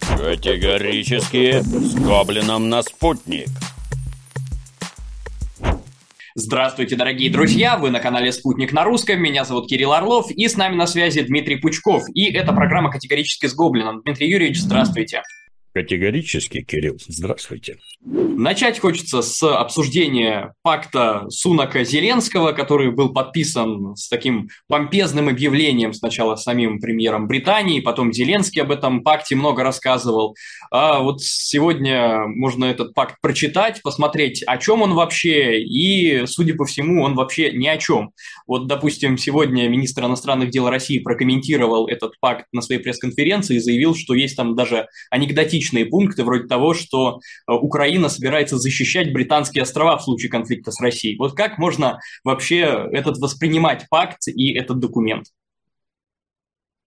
Категорически с гоблином на спутник. Здравствуйте, дорогие друзья! Вы на канале «Спутник на русском». Меня зовут Кирилл Орлов, и с нами на связи Дмитрий Пучков. И это программа «Категорически с Гоблином». Дмитрий Юрьевич, здравствуйте. Категорически, Кирилл. Здравствуйте. Начать хочется с обсуждения пакта Сунака-Зеленского, который был подписан с таким помпезным объявлением сначала самим премьером Британии, потом Зеленский об этом пакте много рассказывал. А вот сегодня можно этот пакт прочитать, посмотреть, о чем он вообще, и, судя по всему, он вообще ни о чем. Вот, допустим, сегодня министр иностранных дел России прокомментировал этот пакт на своей пресс-конференции и заявил, что есть там даже анекдотичные личные пункты, вроде того, что э, Украина собирается защищать британские острова в случае конфликта с Россией. Вот как можно вообще этот воспринимать пакт и этот документ?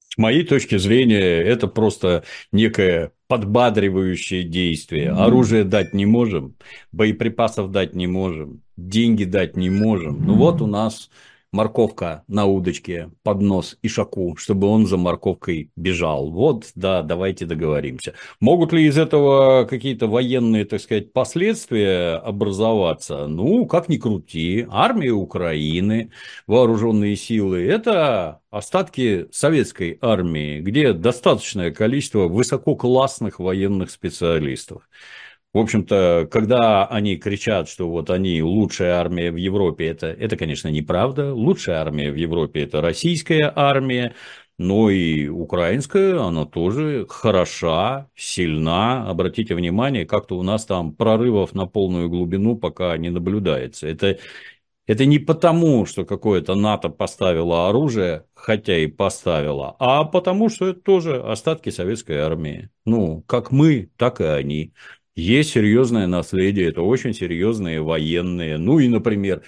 С моей точки зрения, это просто некое подбадривающее действие. Оружие дать не можем, боеприпасов дать не можем, деньги дать не можем. Ну вот у нас морковка на удочке под нос Ишаку, чтобы он за морковкой бежал. Вот, да, давайте договоримся. Могут ли из этого какие-то военные, так сказать, последствия образоваться? Ну, как ни крути, армия Украины, вооруженные силы – это остатки советской армии, где достаточное количество высококлассных военных специалистов. В общем-то, когда они кричат, что вот они лучшая армия в Европе, это, это, конечно, неправда. Лучшая армия в Европе – это российская армия, но и украинская, она тоже хороша, сильна. Обратите внимание, как-то у нас там прорывов на полную глубину пока не наблюдается. Это, это не потому, что какое-то НАТО поставило оружие, хотя и поставило, а потому, что это тоже остатки советской армии. Ну, как мы, так и они. Есть серьезное наследие, это очень серьезные военные. Ну и, например,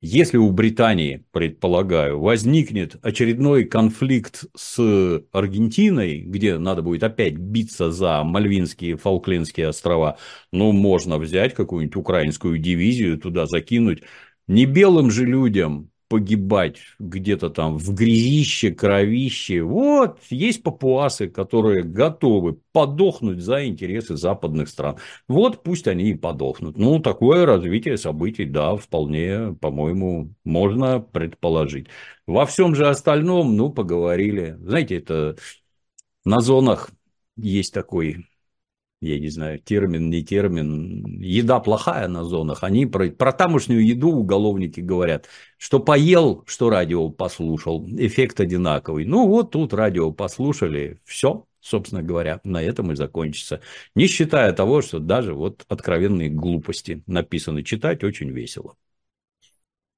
если у Британии, предполагаю, возникнет очередной конфликт с Аргентиной, где надо будет опять биться за Мальвинские, Фолклендские острова, ну, можно взять какую-нибудь украинскую дивизию, туда закинуть. Не белым же людям погибать где-то там в грязище, кровище. Вот, есть папуасы, которые готовы подохнуть за интересы западных стран. Вот пусть они и подохнут. Ну, такое развитие событий, да, вполне, по-моему, можно предположить. Во всем же остальном, ну, поговорили. Знаете, это на зонах есть такой я не знаю, термин, не термин, еда плохая на зонах, они про, про тамошнюю еду уголовники говорят, что поел, что радио послушал, эффект одинаковый. Ну вот тут радио послушали, все, собственно говоря, на этом и закончится. Не считая того, что даже вот откровенные глупости написаны читать очень весело.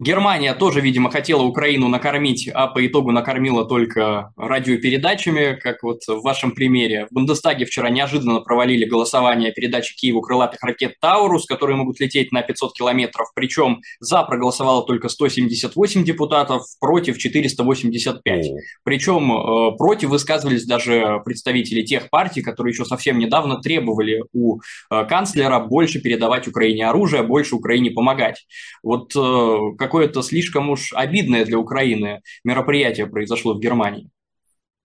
Германия тоже, видимо, хотела Украину накормить, а по итогу накормила только радиопередачами, как вот в вашем примере. В Бундестаге вчера неожиданно провалили голосование о передаче Киеву крылатых ракет «Таурус», которые могут лететь на 500 километров. Причем за проголосовало только 178 депутатов, против 485. О. Причем э, против высказывались даже представители тех партий, которые еще совсем недавно требовали у э, канцлера больше передавать Украине оружие, больше Украине помогать. Вот э, какое-то слишком уж обидное для Украины мероприятие произошло в Германии.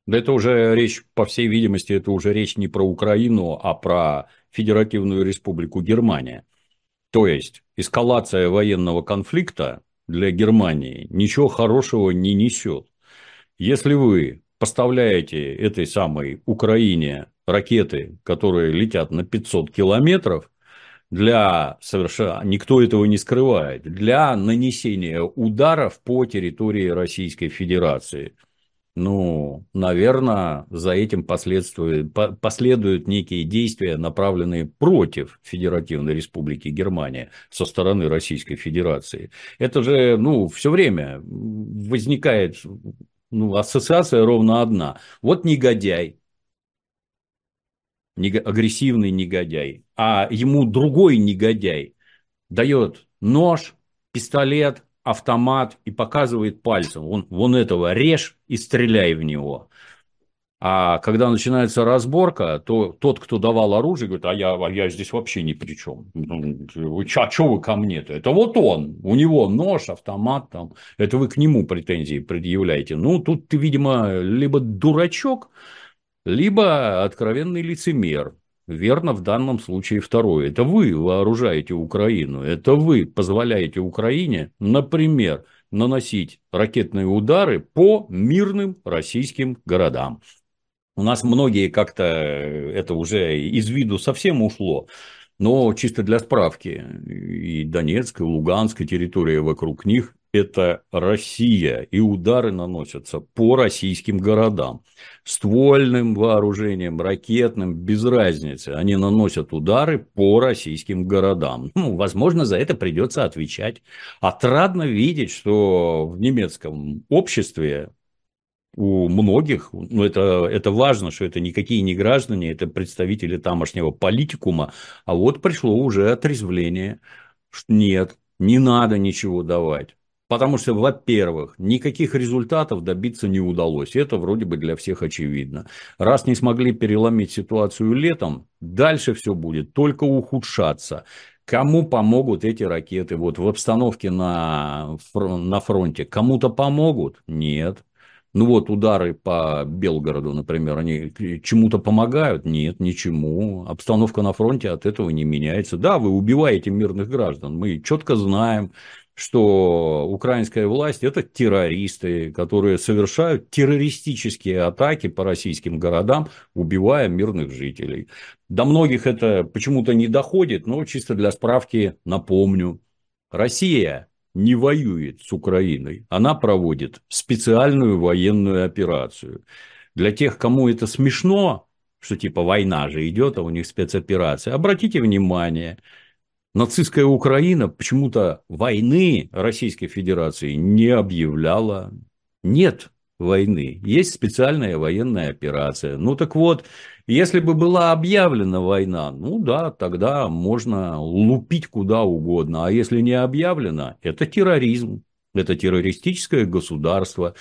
Да это уже речь, по всей видимости, это уже речь не про Украину, а про Федеративную Республику Германия. То есть эскалация военного конфликта для Германии ничего хорошего не несет. Если вы поставляете этой самой Украине ракеты, которые летят на 500 километров, для совершенно никто этого не скрывает, для нанесения ударов по территории Российской Федерации. Ну, наверное, за этим последуют некие действия, направленные против Федеративной Республики Германия со стороны Российской Федерации. Это же, ну, все время возникает ну, ассоциация ровно одна. Вот негодяй, агрессивный негодяй, а ему другой негодяй дает нож, пистолет, автомат и показывает пальцем. Вон, вон этого режь и стреляй в него. А когда начинается разборка, то тот, кто давал оружие, говорит, а я, а я здесь вообще ни при чем. Вы, а что вы ко мне-то? Это вот он, у него нож, автомат там. Это вы к нему претензии предъявляете. Ну, тут ты, видимо, либо дурачок, либо откровенный лицемер. Верно в данном случае второе. Это вы вооружаете Украину, это вы позволяете Украине, например, наносить ракетные удары по мирным российским городам. У нас многие как-то это уже из виду совсем ушло. Но чисто для справки, и Донецкая, и Луганская территория вокруг них – это Россия, и удары наносятся по российским городам. Ствольным вооружением, ракетным, без разницы. Они наносят удары по российским городам. Ну, возможно, за это придется отвечать. Отрадно видеть, что в немецком обществе у многих, ну, это, это важно, что это никакие не граждане, это представители тамошнего политикума, а вот пришло уже отрезвление, что нет, не надо ничего давать. Потому что, во-первых, никаких результатов добиться не удалось. Это вроде бы для всех очевидно. Раз не смогли переломить ситуацию летом, дальше все будет только ухудшаться. Кому помогут эти ракеты вот в обстановке на, на фронте? Кому-то помогут? Нет. Ну вот удары по Белгороду, например, они чему-то помогают? Нет, ничему. Обстановка на фронте от этого не меняется. Да, вы убиваете мирных граждан. Мы четко знаем, что украинская власть – это террористы, которые совершают террористические атаки по российским городам, убивая мирных жителей. До многих это почему-то не доходит, но чисто для справки напомню. Россия не воюет с Украиной, она проводит специальную военную операцию. Для тех, кому это смешно, что типа война же идет, а у них спецоперация, обратите внимание, нацистская Украина почему-то войны Российской Федерации не объявляла. Нет войны, есть специальная военная операция. Ну так вот, если бы была объявлена война, ну да, тогда можно лупить куда угодно. А если не объявлена, это терроризм, это террористическое государство.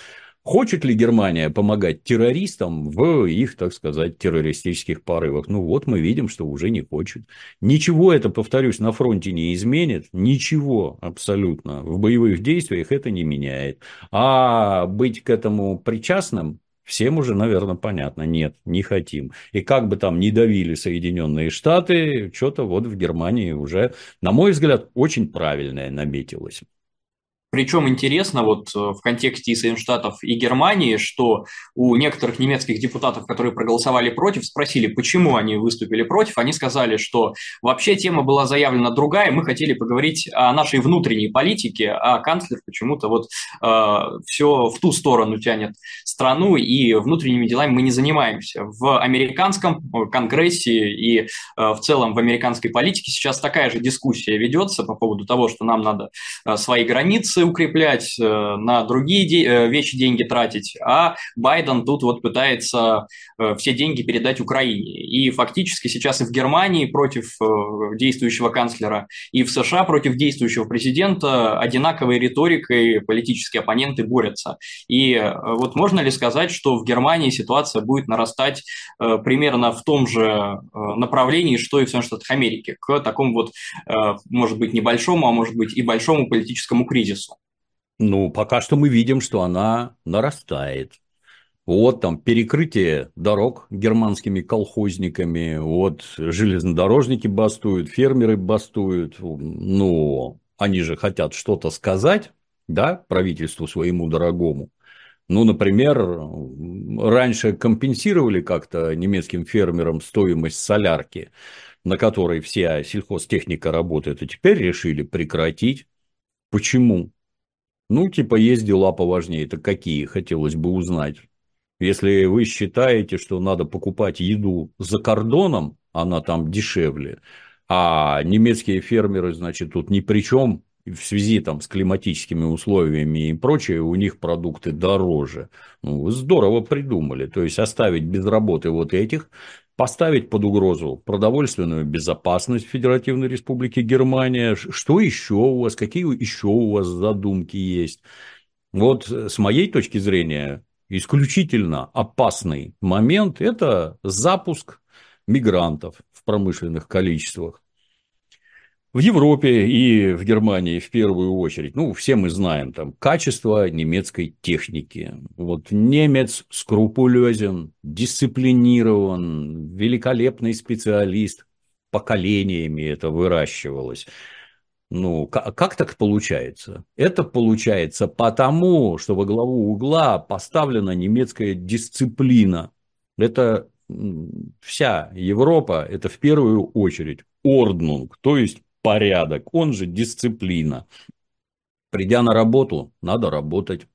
Хочет ли Германия помогать террористам в их, так сказать, террористических порывах? Ну вот мы видим, что уже не хочет. Ничего это, повторюсь, на фронте не изменит. Ничего абсолютно. В боевых действиях это не меняет. А быть к этому причастным Всем уже, наверное, понятно, нет, не хотим. И как бы там ни давили Соединенные Штаты, что-то вот в Германии уже, на мой взгляд, очень правильное наметилось. Причем интересно вот э, в контексте и Соединенных Штатов и Германии, что у некоторых немецких депутатов, которые проголосовали против, спросили, почему они выступили против. Они сказали, что вообще тема была заявлена другая, мы хотели поговорить о нашей внутренней политике, а канцлер почему-то вот э, все в ту сторону тянет страну, и внутренними делами мы не занимаемся. В американском конгрессе и э, в целом в американской политике сейчас такая же дискуссия ведется по поводу того, что нам надо э, свои границы инвестиции укреплять, э, на другие э, вещи деньги тратить, а Байден тут вот пытается э, все деньги передать Украине. И фактически сейчас и в Германии против действующего канцлера, и в США против действующего президента одинаковой риторикой политические оппоненты борются. И вот можно ли сказать, что в Германии ситуация будет нарастать примерно в том же направлении, что и в Соединенных Штатах Америки, к такому вот, может быть, небольшому, а может быть и большому политическому кризису? Ну, пока что мы видим, что она нарастает. Вот там перекрытие дорог германскими колхозниками, вот железнодорожники бастуют, фермеры бастуют. Ну, они же хотят что-то сказать, да, правительству своему дорогому. Ну, например, раньше компенсировали как-то немецким фермерам стоимость солярки, на которой вся сельхозтехника работает, а теперь решили прекратить. Почему? Ну, типа, есть дела поважнее. Это какие, хотелось бы узнать. Если вы считаете, что надо покупать еду за кордоном, она там дешевле, а немецкие фермеры, значит, тут ни при чем, в связи там, с климатическими условиями и прочее, у них продукты дороже. Ну, здорово придумали. То есть, оставить без работы вот этих, поставить под угрозу продовольственную безопасность Федеративной Республики Германия. Что еще у вас, какие еще у вас задумки есть? Вот э, с моей точки зрения, исключительно опасный момент – это запуск мигрантов в промышленных количествах. В Европе и в Германии в первую очередь, ну, все мы знаем, там, качество немецкой техники. Вот немец скрупулезен, дисциплинирован, великолепный специалист, поколениями это выращивалось. Ну, как так получается? Это получается потому, что во главу угла поставлена немецкая дисциплина. Это вся Европа, это в первую очередь орднунг, то есть порядок, он же дисциплина. Придя на работу, надо работать.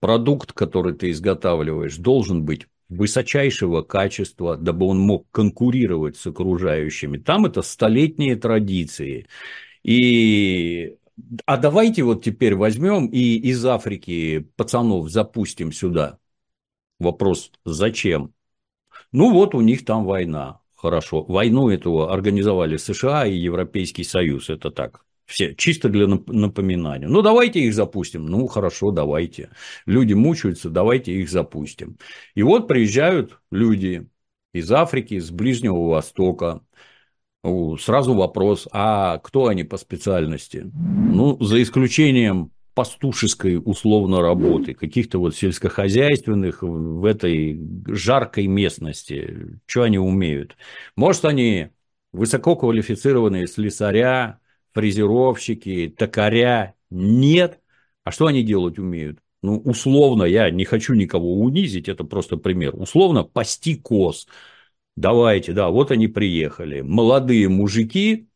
Продукт, который ты изготавливаешь, должен быть высочайшего качества, дабы он мог конкурировать с окружающими. Там это столетние традиции. И а давайте вот теперь возьмем и из Африки пацанов запустим сюда. Вопрос, зачем? Ну вот у них там война. Хорошо. Войну эту организовали США и Европейский Союз. Это так. Все, чисто для напоминания. Ну, давайте их запустим. Ну, хорошо, давайте. Люди мучаются, давайте их запустим. И вот приезжают люди из Африки, из Ближнего Востока, Сразу вопрос, а кто они по специальности? Ну, за исключением пастушеской условно работы, каких-то вот сельскохозяйственных в этой жаркой местности. Что они умеют? Может, они высококвалифицированные слесаря, фрезеровщики, токаря? Нет. А что они делать умеют? Ну, условно, я не хочу никого унизить, это просто пример. Условно, пасти коз – Давайте, да, вот они приехали. Молодые мужики,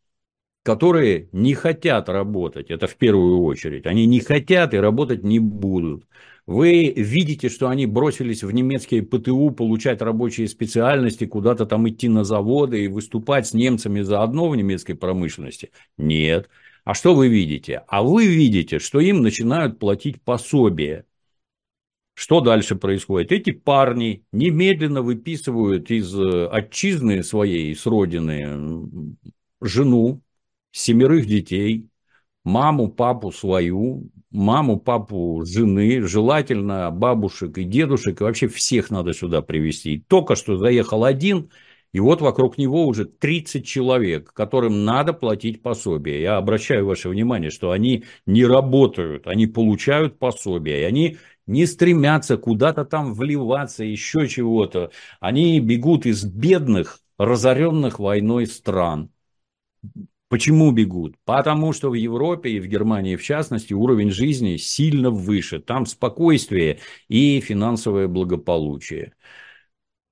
которые не хотят работать, это в первую очередь. Они не хотят и работать не будут. Вы видите, что они бросились в немецкие ПТУ получать рабочие специальности, куда-то там идти на заводы и выступать с немцами заодно в немецкой промышленности? Нет. А что вы видите? А вы видите, что им начинают платить пособие что дальше происходит? Эти парни немедленно выписывают из э, отчизны своей, с родины, жену, семерых детей, маму, папу свою, маму, папу жены, желательно бабушек и дедушек, и вообще всех надо сюда привести. Только что заехал один, и вот вокруг него уже 30 человек, которым надо платить пособие. Я обращаю ваше внимание, что они не работают, они получают пособие, и они не стремятся куда-то там вливаться, еще чего-то. Они бегут из бедных, разоренных войной стран. Почему бегут? Потому что в Европе и в Германии, в частности, уровень жизни сильно выше. Там спокойствие и финансовое благополучие.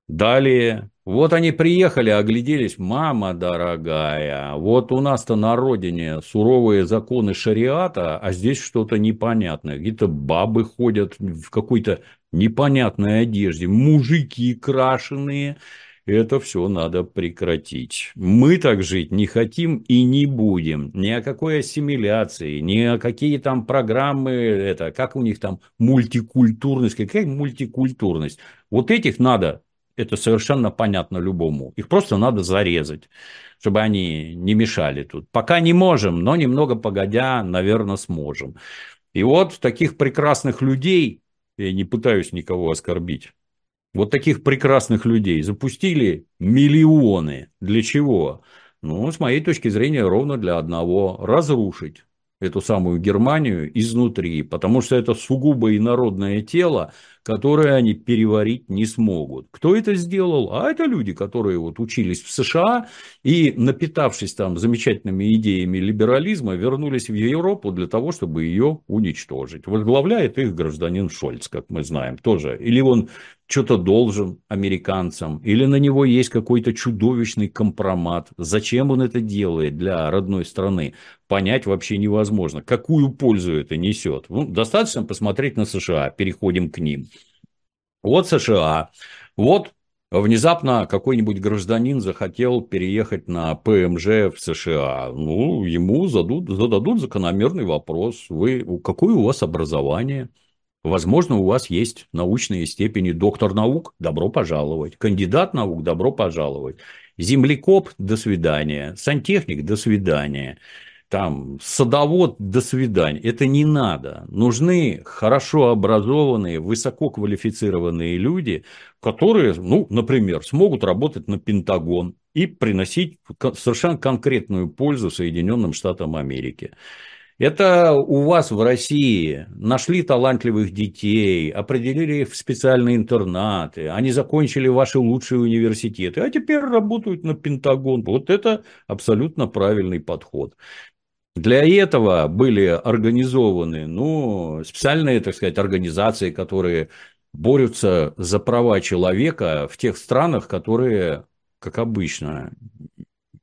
Далее, вот они приехали, огляделись, мама дорогая, вот у нас-то на родине суровые законы шариата, а здесь что-то непонятное. Какие-то бабы ходят в какой-то непонятной одежде, мужики крашеные. Это все надо прекратить. Мы так жить не хотим и не будем. Ни о какой ассимиляции, ни о какие там программы, это, как у них там мультикультурность, какая мультикультурность. Вот этих надо это совершенно понятно любому. Их просто надо зарезать, чтобы они не мешали тут. Пока не можем, но немного погодя, наверное, сможем. И вот таких прекрасных людей, я не пытаюсь никого оскорбить, вот таких прекрасных людей запустили миллионы. Для чего? Ну, с моей точки зрения, ровно для одного – разрушить эту самую Германию изнутри, потому что это сугубо инородное тело, которое они переварить не смогут. Кто это сделал? А это люди, которые вот учились в США и, напитавшись там замечательными идеями либерализма, вернулись в Европу для того, чтобы ее уничтожить. Возглавляет их гражданин Шольц, как мы знаем, тоже. Или он что-то должен американцам, или на него есть какой-то чудовищный компромат. Зачем он это делает для родной страны? Понять вообще невозможно. Какую пользу это несет? Ну, достаточно посмотреть на США, переходим к ним. Вот США, вот внезапно какой-нибудь гражданин захотел переехать на ПМЖ в США. Ну, ему зададут, зададут закономерный вопрос. Вы, какое у вас образование? Возможно, у вас есть научные степени доктор наук, добро пожаловать. Кандидат наук, добро пожаловать. Землекоп, до свидания. Сантехник, до свидания. Там садовод, до свидания. Это не надо. Нужны хорошо образованные, высококвалифицированные люди, которые, ну, например, смогут работать на Пентагон и приносить совершенно конкретную пользу Соединенным Штатам Америки. Это у вас в России нашли талантливых детей, определили их в специальные интернаты, они закончили ваши лучшие университеты, а теперь работают на Пентагон. Вот это абсолютно правильный подход. Для этого были организованы ну, специальные, так сказать, организации, которые борются за права человека в тех странах, которые, как обычно,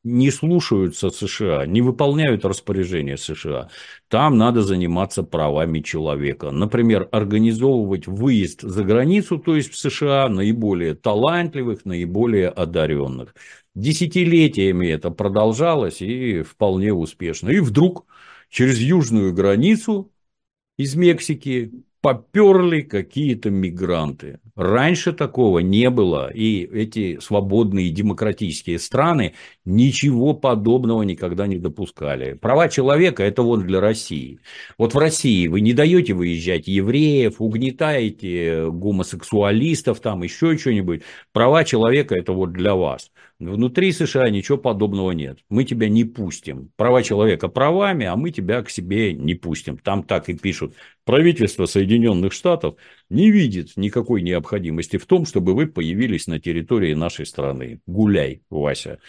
не слушаются США, не выполняют распоряжения США. Там надо заниматься правами человека. Например, организовывать выезд за границу, то есть в США, наиболее талантливых, наиболее одаренных. Десятилетиями это продолжалось и вполне успешно. И вдруг через южную границу из Мексики поперли какие-то мигранты. Раньше такого не было, и эти свободные демократические страны ничего подобного никогда не допускали. Права человека – это вот для России. Вот в России вы не даете выезжать евреев, угнетаете гомосексуалистов, там еще что-нибудь. Права человека – это вот для вас. Внутри США ничего подобного нет. Мы тебя не пустим. Права человека правами, а мы тебя к себе не пустим. Там так и пишут. Правительство Соединенных Штатов не видит никакой необходимости в том, чтобы вы появились на территории нашей страны. Гуляй, Вася.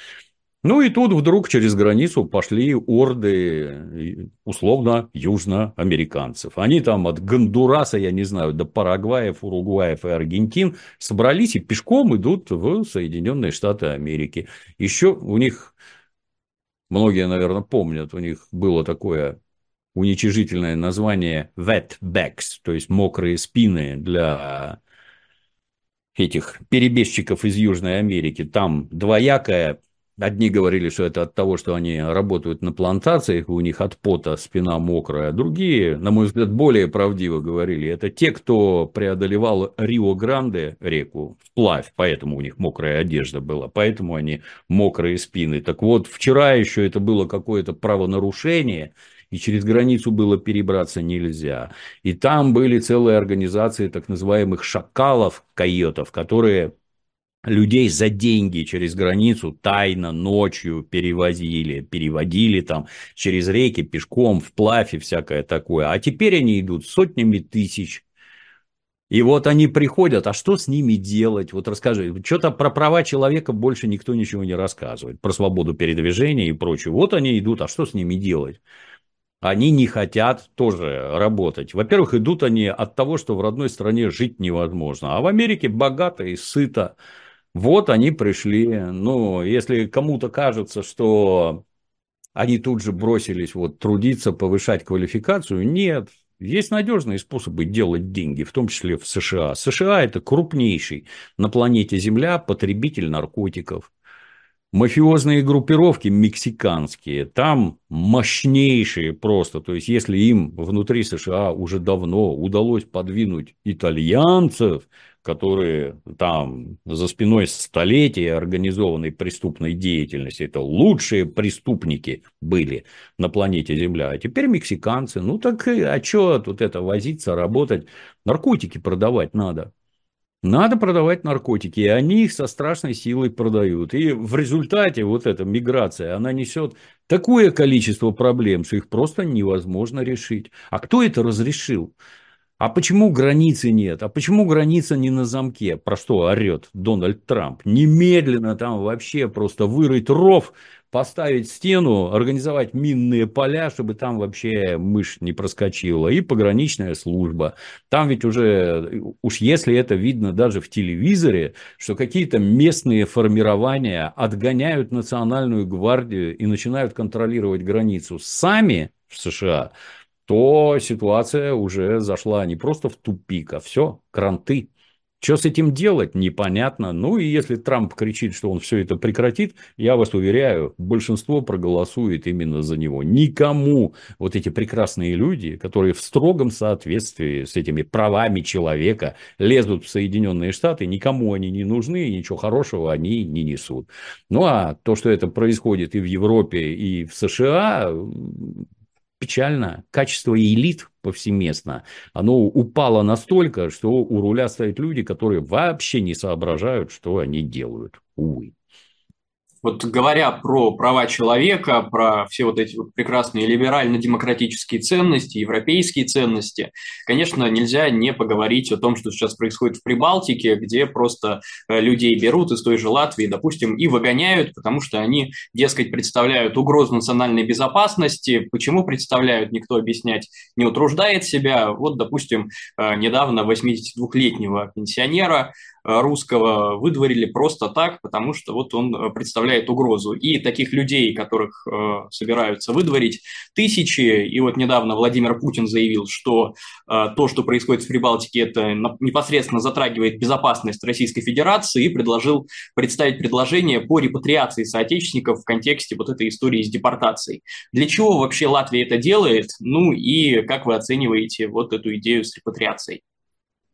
Ну и тут вдруг через границу пошли орды, условно, южноамериканцев. Они там от Гондураса, я не знаю, до Парагваев, Уругваев и Аргентин собрались и пешком идут в Соединенные Штаты Америки. Еще у них, многие, наверное, помнят, у них было такое уничижительное название wetbacks, то есть мокрые спины для этих перебежчиков из Южной Америки. Там двоякая Одни говорили, что это от того, что они работают на плантациях, у них от пота спина мокрая. Другие, на мой взгляд, более правдиво говорили, это те, кто преодолевал Рио-Гранде реку вплавь, поэтому у них мокрая одежда была, поэтому они мокрые спины. Так вот, вчера еще это было какое-то правонарушение, и через границу было перебраться нельзя. И там были целые организации так называемых шакалов, койотов, которые людей за деньги через границу тайно ночью перевозили, переводили там через реки пешком, вплавь и всякое такое. А теперь они идут сотнями тысяч. И вот они приходят, а что с ними делать? Вот расскажи, что-то про права человека больше никто ничего не рассказывает, про свободу передвижения и прочее. Вот они идут, а что с ними делать? Они не хотят тоже работать. Во-первых, идут они от того, что в родной стране жить невозможно. А в Америке богато и сыто. Вот они пришли. Ну, если кому-то кажется, что они тут же бросились вот трудиться, повышать квалификацию, нет. Есть надежные способы делать деньги, в том числе в США. США – это крупнейший на планете Земля потребитель наркотиков. Мафиозные группировки мексиканские, там мощнейшие просто. То есть, если им внутри США уже давно удалось подвинуть итальянцев, которые там за спиной столетия организованной преступной деятельности, это лучшие преступники были на планете Земля. А теперь мексиканцы, ну так а что тут это возиться, работать? Наркотики продавать надо. Надо продавать наркотики, и они их со страшной силой продают. И в результате вот эта миграция, она несет такое количество проблем, что их просто невозможно решить. А кто это разрешил? А почему границы нет? А почему граница не на замке? Про что орет Дональд Трамп? Немедленно там вообще просто вырыть ров, поставить стену, организовать минные поля, чтобы там вообще мышь не проскочила. И пограничная служба. Там ведь уже, уж если это видно даже в телевизоре, что какие-то местные формирования отгоняют национальную гвардию и начинают контролировать границу сами в США, то ситуация уже зашла не просто в тупик, а все, кранты. Что с этим делать, непонятно. Ну, и если Трамп кричит, что он все это прекратит, я вас уверяю, большинство проголосует именно за него. Никому вот эти прекрасные люди, которые в строгом соответствии с этими правами человека лезут в Соединенные Штаты, никому они не нужны, и ничего хорошего они не несут. Ну, а то, что это происходит и в Европе, и в США, печально. Качество элит повсеместно, оно упало настолько, что у руля стоят люди, которые вообще не соображают, что они делают. Увы вот говоря про права человека, про все вот эти вот прекрасные либерально-демократические ценности, европейские ценности, конечно, нельзя не поговорить о том, что сейчас происходит в Прибалтике, где просто э, людей берут из той же Латвии, допустим, и выгоняют, потому что они, дескать, представляют угрозу национальной безопасности. Почему представляют, никто объяснять не утруждает себя. Вот, допустим, э, недавно 82-летнего пенсионера русского выдворили просто так, потому что вот он э, представляет угрозу. И таких людей, которых э, собираются выдворить, тысячи. И вот недавно Владимир Путин заявил, что то, что происходит в Прибалтике, это непосредственно затрагивает безопасность Российской Федерации и предложил представить предложение по репатриации соотечественников в контексте вот этой истории с депортацией. Для чего вообще Латвия это делает? Ну и как вы оцениваете вот эту идею с репатриацией?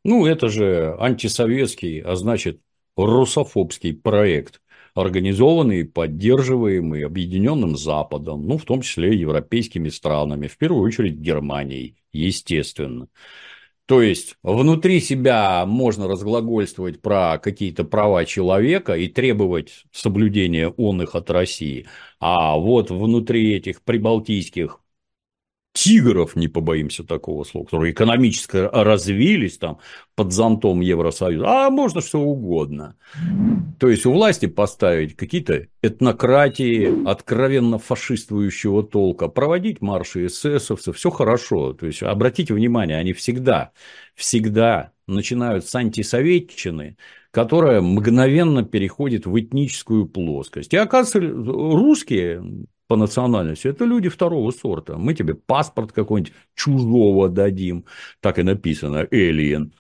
Ну, это же антисоветский, а значит, русофобский проект, организованный поддерживаемый Объединенным Западом, ну, в том числе европейскими странами, в первую очередь Германией, естественно. То есть, внутри себя можно разглагольствовать про какие-то права человека и требовать соблюдения он их от России. А вот внутри этих прибалтийских тигров, не побоимся такого слова, которые экономически развились там под зонтом Евросоюза, а можно что угодно. То есть у власти поставить какие-то этнократии откровенно фашистующего толка, проводить марши эсэсовцев, все хорошо. То есть обратите внимание, они всегда, всегда начинают с антисоветчины, которая мгновенно переходит в этническую плоскость. И оказывается, русские по национальности, это люди второго сорта. Мы тебе паспорт какой-нибудь чужого дадим, так и написано, alien.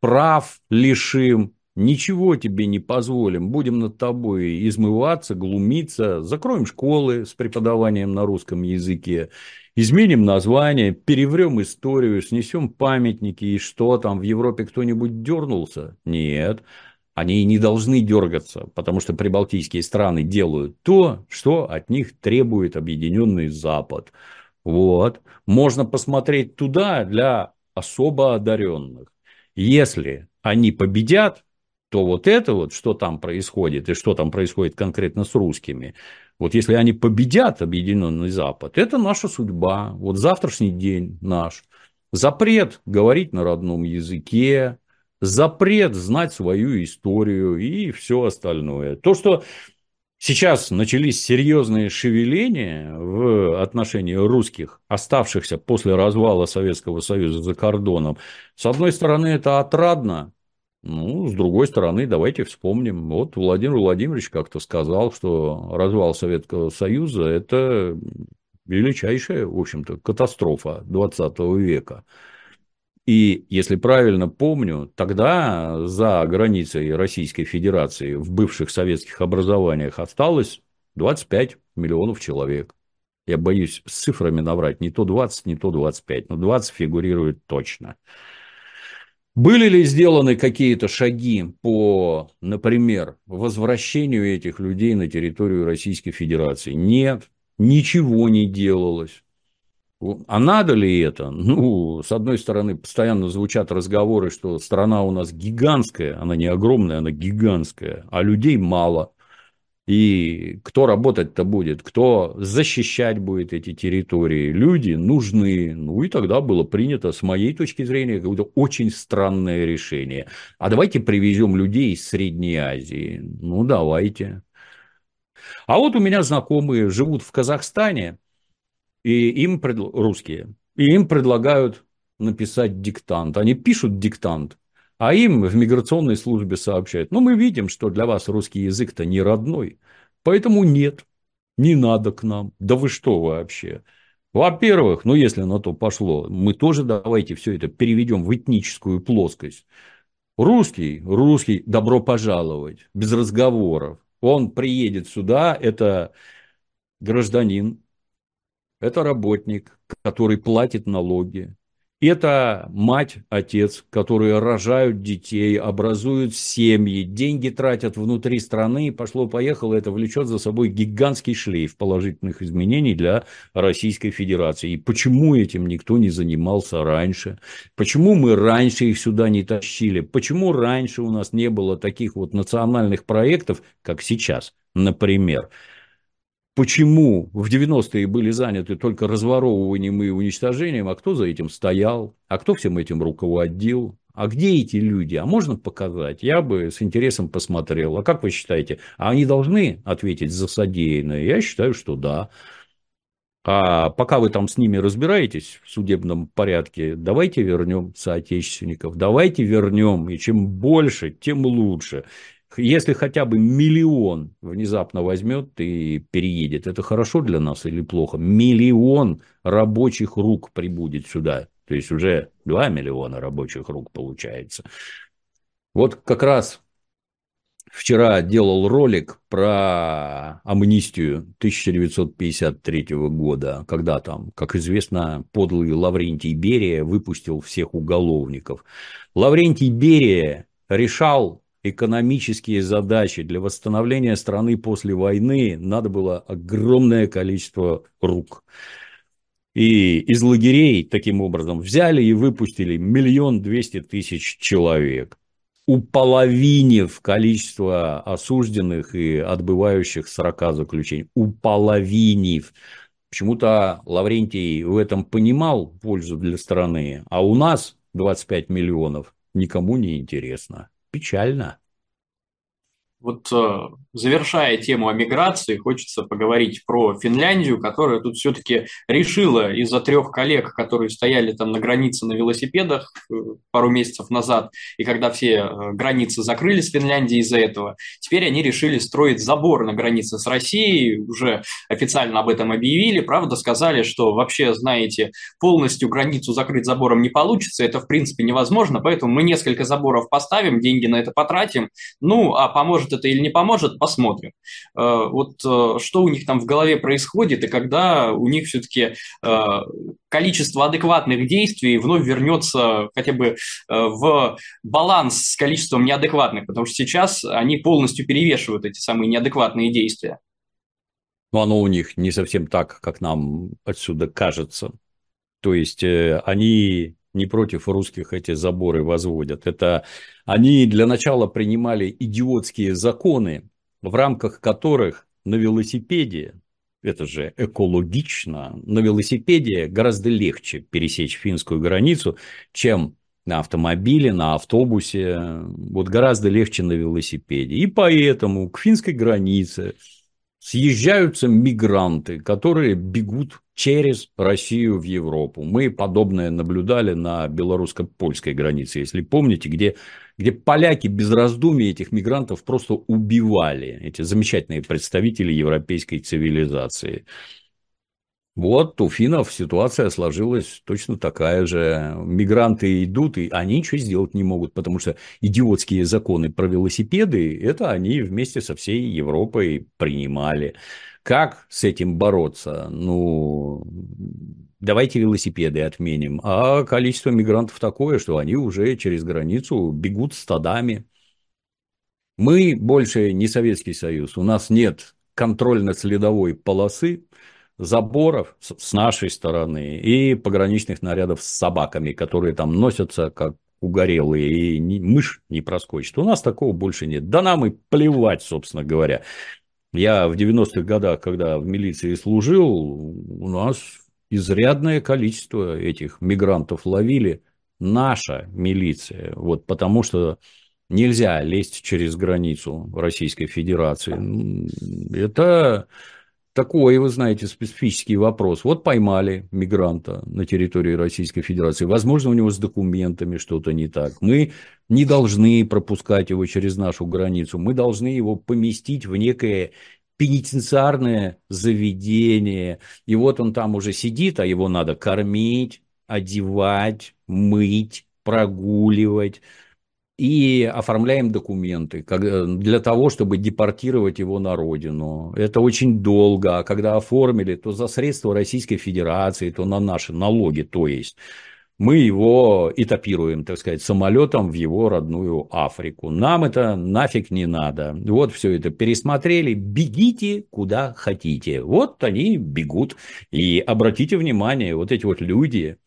Прав лишим, ничего тебе не позволим, будем над тобой измываться, глумиться, закроем школы с преподаванием на русском языке, изменим название, переврем историю, снесем памятники, и что там, в Европе кто-нибудь дернулся? Нет, они не должны дергаться, потому что прибалтийские страны делают то, что от них требует Объединенный Запад. Вот. Можно посмотреть туда для особо одаренных. Если они победят, то вот это вот, что там происходит, и что там происходит конкретно с русскими, вот если они победят Объединенный Запад, это наша судьба. Вот завтрашний день наш. Запрет говорить на родном языке, запрет знать свою историю и все остальное. То, что сейчас начались серьезные шевеления в отношении русских, оставшихся после развала Советского Союза за кордоном, с одной стороны, это отрадно, ну, с другой стороны, давайте вспомним. Вот Владимир Владимирович как-то сказал, что развал Советского Союза – это величайшая, в общем-то, катастрофа 20 века. И, если правильно помню, тогда за границей Российской Федерации в бывших советских образованиях осталось 25 миллионов человек. Я боюсь с цифрами наврать, не то 20, не то 25, но 20 фигурирует точно. Были ли сделаны какие-то шаги по, например, возвращению этих людей на территорию Российской Федерации? Нет, ничего не делалось. А надо ли это? Ну, с одной стороны, постоянно звучат разговоры, что страна у нас гигантская, она не огромная, она гигантская, а людей мало. И кто работать-то будет, кто защищать будет эти территории? Люди нужны. Ну и тогда было принято, с моей точки зрения, какое-то очень странное решение. А давайте привезем людей из Средней Азии. Ну давайте. А вот у меня знакомые живут в Казахстане, и им пред... русские, и им предлагают написать диктант. Они пишут диктант, а им в миграционной службе сообщают, ну, мы видим, что для вас русский язык-то не родной, поэтому нет, не надо к нам. Да вы что вообще? Во-первых, ну, если на то пошло, мы тоже давайте все это переведем в этническую плоскость. Русский, русский, добро пожаловать, без разговоров. Он приедет сюда, это гражданин, это работник, который платит налоги, это мать, отец, которые рожают детей, образуют семьи, деньги тратят внутри страны, пошло-поехало, это влечет за собой гигантский шлейф положительных изменений для Российской Федерации. И почему этим никто не занимался раньше? Почему мы раньше их сюда не тащили? Почему раньше у нас не было таких вот национальных проектов, как сейчас, например? Почему в 90-е были заняты только разворовыванием и уничтожением, а кто за этим стоял, а кто всем этим руководил, а где эти люди? А можно показать? Я бы с интересом посмотрел. А как вы считаете? А они должны ответить за содеянное? Я считаю, что да. А пока вы там с ними разбираетесь в судебном порядке, давайте вернем соотечественников, давайте вернем, и чем больше, тем лучше. Если хотя бы миллион внезапно возьмет и переедет, это хорошо для нас или плохо? Миллион рабочих рук прибудет сюда. То есть уже 2 миллиона рабочих рук получается. Вот как раз вчера делал ролик про амнистию 1953 года, когда там, как известно, подлый Лаврентий Берия выпустил всех уголовников. Лаврентий Берия решал экономические задачи для восстановления страны после войны надо было огромное количество рук. И из лагерей таким образом взяли и выпустили миллион двести тысяч человек, уполовинив количество осужденных и отбывающих 40 заключений, уполовинив. Почему-то Лаврентий в этом понимал пользу для страны, а у нас 25 миллионов никому не интересно. Печально. Вот э, завершая тему о миграции, хочется поговорить про Финляндию, которая тут все-таки решила из-за трех коллег, которые стояли там на границе на велосипедах э, пару месяцев назад, и когда все э, границы закрыли с Финляндией из-за этого, теперь они решили строить забор на границе с Россией, уже официально об этом объявили, правда, сказали, что вообще, знаете, полностью границу закрыть забором не получится, это в принципе невозможно, поэтому мы несколько заборов поставим, деньги на это потратим, ну, а поможет это или не поможет, посмотрим. Э, вот э, что у них там в голове происходит, и когда у них все-таки э, количество адекватных действий вновь вернется хотя бы в баланс с количеством неадекватных, потому что сейчас они полностью перевешивают эти самые неадекватные действия. Но оно у них не совсем так, как нам отсюда кажется. То есть они не против русских эти заборы возводят. Это они для начала принимали идиотские законы, в рамках которых на велосипеде, это же экологично, на велосипеде гораздо легче пересечь финскую границу, чем на автомобиле, на автобусе, вот гораздо легче на велосипеде. И поэтому к финской границе съезжаются мигранты, которые бегут через Россию в Европу. Мы подобное наблюдали на белорусско-польской границе, если помните, где, где поляки без раздумий этих мигрантов просто убивали, эти замечательные представители европейской цивилизации. Вот у финнов ситуация сложилась точно такая же. Мигранты идут, и они ничего сделать не могут, потому что идиотские законы про велосипеды, это они вместе со всей Европой принимали. Как с этим бороться? Ну, давайте велосипеды отменим. А количество мигрантов такое, что они уже через границу бегут стадами. Мы больше не Советский Союз. У нас нет контрольно-следовой полосы, заборов с нашей стороны и пограничных нарядов с собаками, которые там носятся как угорелые, и мышь не проскочит. У нас такого больше нет. Да нам и плевать, собственно говоря. Я в 90-х годах, когда в милиции служил, у нас изрядное количество этих мигрантов ловили. Наша милиция. Вот потому что нельзя лезть через границу Российской Федерации. Это такой, вы знаете, специфический вопрос. Вот поймали мигранта на территории Российской Федерации. Возможно, у него с документами что-то не так. Мы не должны пропускать его через нашу границу. Мы должны его поместить в некое пенитенциарное заведение. И вот он там уже сидит, а его надо кормить, одевать, мыть, прогуливать и оформляем документы для того, чтобы депортировать его на родину. Это очень долго, а когда оформили, то за средства Российской Федерации, то на наши налоги, то есть мы его этапируем, так сказать, самолетом в его родную Африку. Нам это нафиг не надо. Вот все это пересмотрели. Бегите куда хотите. Вот они бегут. И обратите внимание, вот эти вот люди,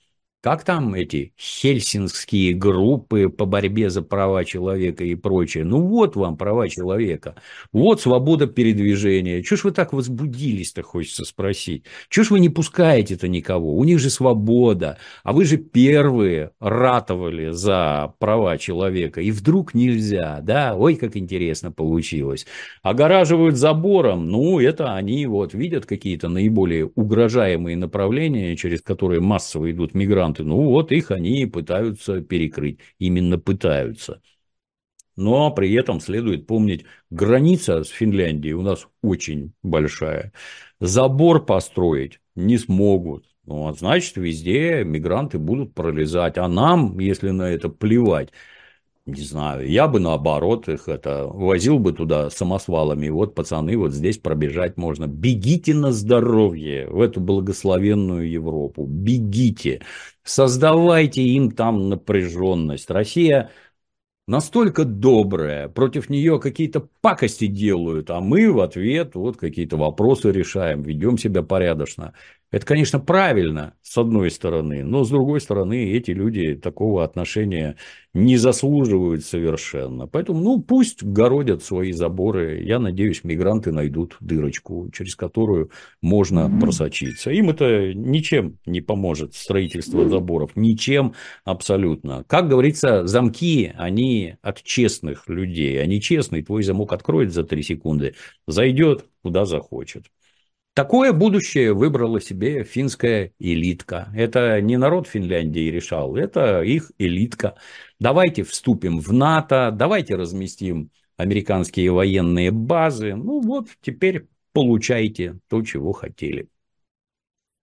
как там эти хельсинские группы по борьбе за права человека и прочее? Ну вот вам права человека. Вот свобода передвижения. Чего ж вы так возбудились-то, хочется спросить? Чего ж вы не пускаете-то никого? У них же свобода. А вы же первые ратовали за права человека. И вдруг нельзя, да? Ой, как интересно получилось. Огораживают забором. Ну, это они вот видят какие-то наиболее угрожаемые направления, через которые массово идут мигранты мигранты. Ну вот их они пытаются перекрыть. Именно пытаются. Но при этом следует помнить, граница с Финляндией у нас очень большая. Забор построить не смогут. Ну, а значит, везде мигранты будут пролезать. А нам, если на это плевать, не знаю, я бы наоборот их это возил бы туда самосвалами. Вот, пацаны, вот здесь пробежать можно. Бегите на здоровье в эту благословенную Европу. Бегите. Создавайте им там напряженность. Россия настолько добрая, против нее какие-то пакости делают, а мы в ответ вот какие-то вопросы решаем, ведем себя порядочно. Это, конечно, правильно, с одной стороны, но с другой стороны, эти люди такого отношения не заслуживают совершенно. Поэтому, ну, пусть городят свои заборы. Я надеюсь, мигранты найдут дырочку, через которую можно просочиться. Им это ничем не поможет, строительство заборов. Ничем абсолютно. Как говорится, замки, они от честных людей. Они честные, твой замок откроет за три секунды, зайдет куда захочет. Такое будущее выбрала себе финская элитка. Это не народ Финляндии решал, это их элитка. Давайте вступим в НАТО, давайте разместим американские военные базы. Ну вот, теперь получайте то, чего хотели.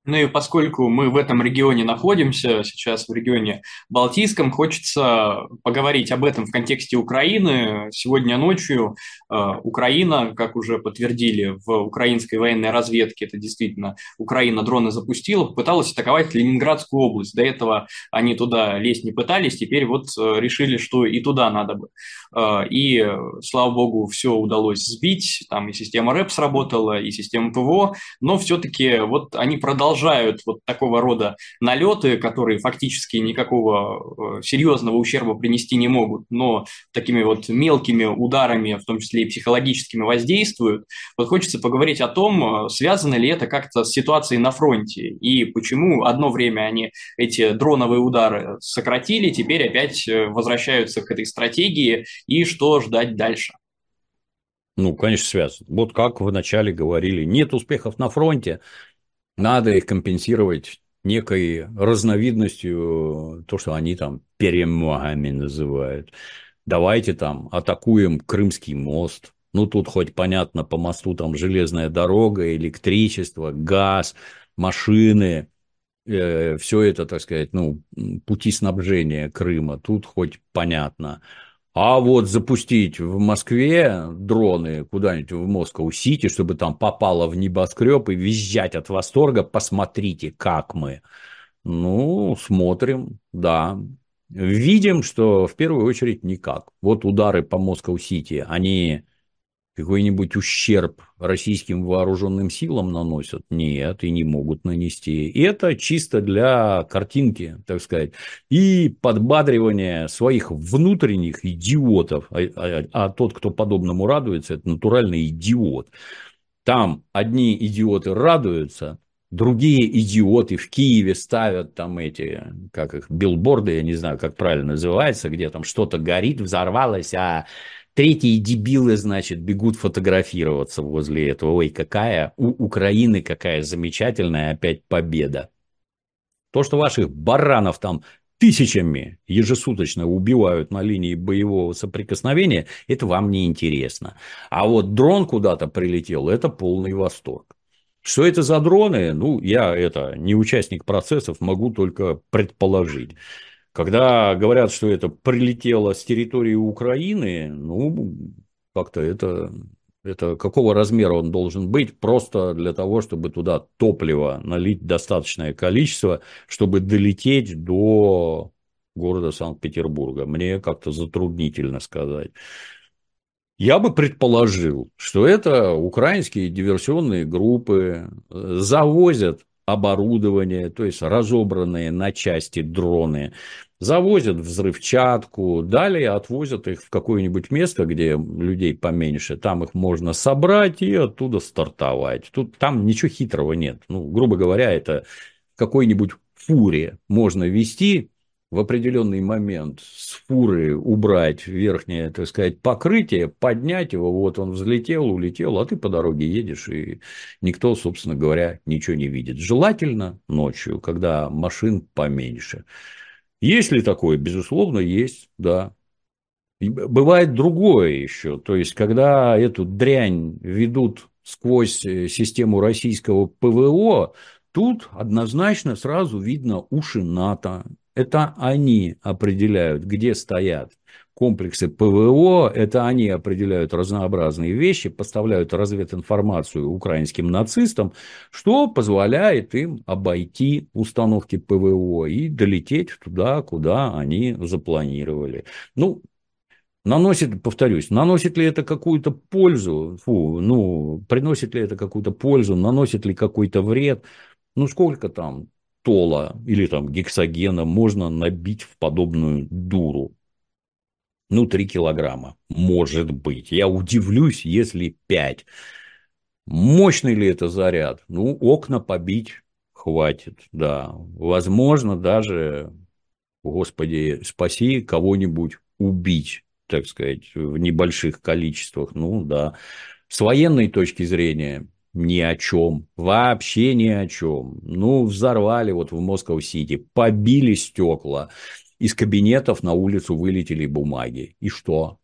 Ну и поскольку мы в этом регионе находимся, сейчас в регионе Балтийском, хочется поговорить об этом в контексте Украины. Сегодня ночью э, Украина, как уже подтвердили в украинской военной разведке, это действительно Украина дроны запустила, попыталась атаковать Ленинградскую область. До этого они туда лезть не пытались, теперь вот э, решили, что и туда надо бы. Э, и, слава богу, все удалось сбить, там и система РЭП сработала, и система ПВО, но все-таки вот они продолжают продолжают вот такого рода налеты, которые фактически никакого э, серьезного ущерба принести не могут, но такими вот мелкими ударами, в том числе и психологическими, воздействуют. Вот хочется поговорить о том, э, связано ли это как-то с ситуацией на фронте и почему одно время они эти дроновые удары сократили, теперь опять э, возвращаются к этой стратегии и что ждать дальше. Ну, конечно, связано. Вот как вы вначале говорили, нет успехов на фронте, надо их компенсировать некой разновидностью, то, что они там перемогами называют. Давайте там атакуем Крымский мост. Ну, тут хоть понятно, по мосту там железная дорога, электричество, газ, машины, э, все это, так сказать, ну, пути снабжения Крыма. Тут хоть понятно. А вот запустить в Москве дроны куда-нибудь в Москву-Сити, чтобы там попало в небоскреб и визжать от восторга, посмотрите, как мы. Ну, смотрим, да. Видим, что в первую очередь никак. Вот удары по Москву-Сити, они какой-нибудь ущерб российским вооруженным силам наносят? Нет, и не могут нанести. И это чисто для картинки, так сказать, и подбадривания своих внутренних идиотов. А, а, а тот, кто подобному радуется, это натуральный идиот. Там одни идиоты радуются, другие идиоты в Киеве ставят там эти, как их, билборды, я не знаю, как правильно называется, где там что-то горит, взорвалось, а Третьи дебилы, значит, бегут фотографироваться возле этого. Ой, какая у Украины какая замечательная опять победа. То, что ваших баранов там тысячами ежесуточно убивают на линии боевого соприкосновения, это вам не интересно. А вот дрон куда-то прилетел, это полный восторг. Что это за дроны? Ну, я это не участник процессов, могу только предположить. Когда говорят, что это прилетело с территории Украины, ну, как-то это, это какого размера он должен быть, просто для того, чтобы туда топливо налить достаточное количество, чтобы долететь до города Санкт-Петербурга. Мне как-то затруднительно сказать. Я бы предположил, что это украинские диверсионные группы завозят оборудование, то есть разобранные на части дроны, завозят взрывчатку, далее отвозят их в какое-нибудь место, где людей поменьше, там их можно собрать и оттуда стартовать. Тут там ничего хитрого нет. Ну, грубо говоря, это какой-нибудь фуре можно вести в определенный момент с фуры убрать верхнее, так сказать, покрытие, поднять его, вот он взлетел, улетел, а ты по дороге едешь, и никто, собственно говоря, ничего не видит. Желательно ночью, когда машин поменьше. Есть ли такое? Безусловно, есть, да. Бывает другое еще, то есть, когда эту дрянь ведут сквозь э, систему российского ПВО, тут однозначно сразу видно уши НАТО, это они определяют, где стоят комплексы ПВО, это они определяют разнообразные вещи, поставляют развединформацию украинским нацистам, что позволяет им обойти установки ПВО и долететь туда, куда они запланировали. Ну, Наносит, повторюсь, наносит ли это какую-то пользу, фу, ну, приносит ли это какую-то пользу, наносит ли какой-то вред, ну, сколько там, тола или там гексогена можно набить в подобную дуру? Ну, 3 килограмма, может быть. Я удивлюсь, если 5. Мощный ли это заряд? Ну, окна побить хватит, да. Возможно, даже, господи, спаси кого-нибудь убить, так сказать, в небольших количествах. Ну, да. С военной точки зрения, ни о чем, вообще ни о чем. Ну, взорвали вот в Москва-Сити, побили стекла, из кабинетов на улицу вылетели бумаги. И что?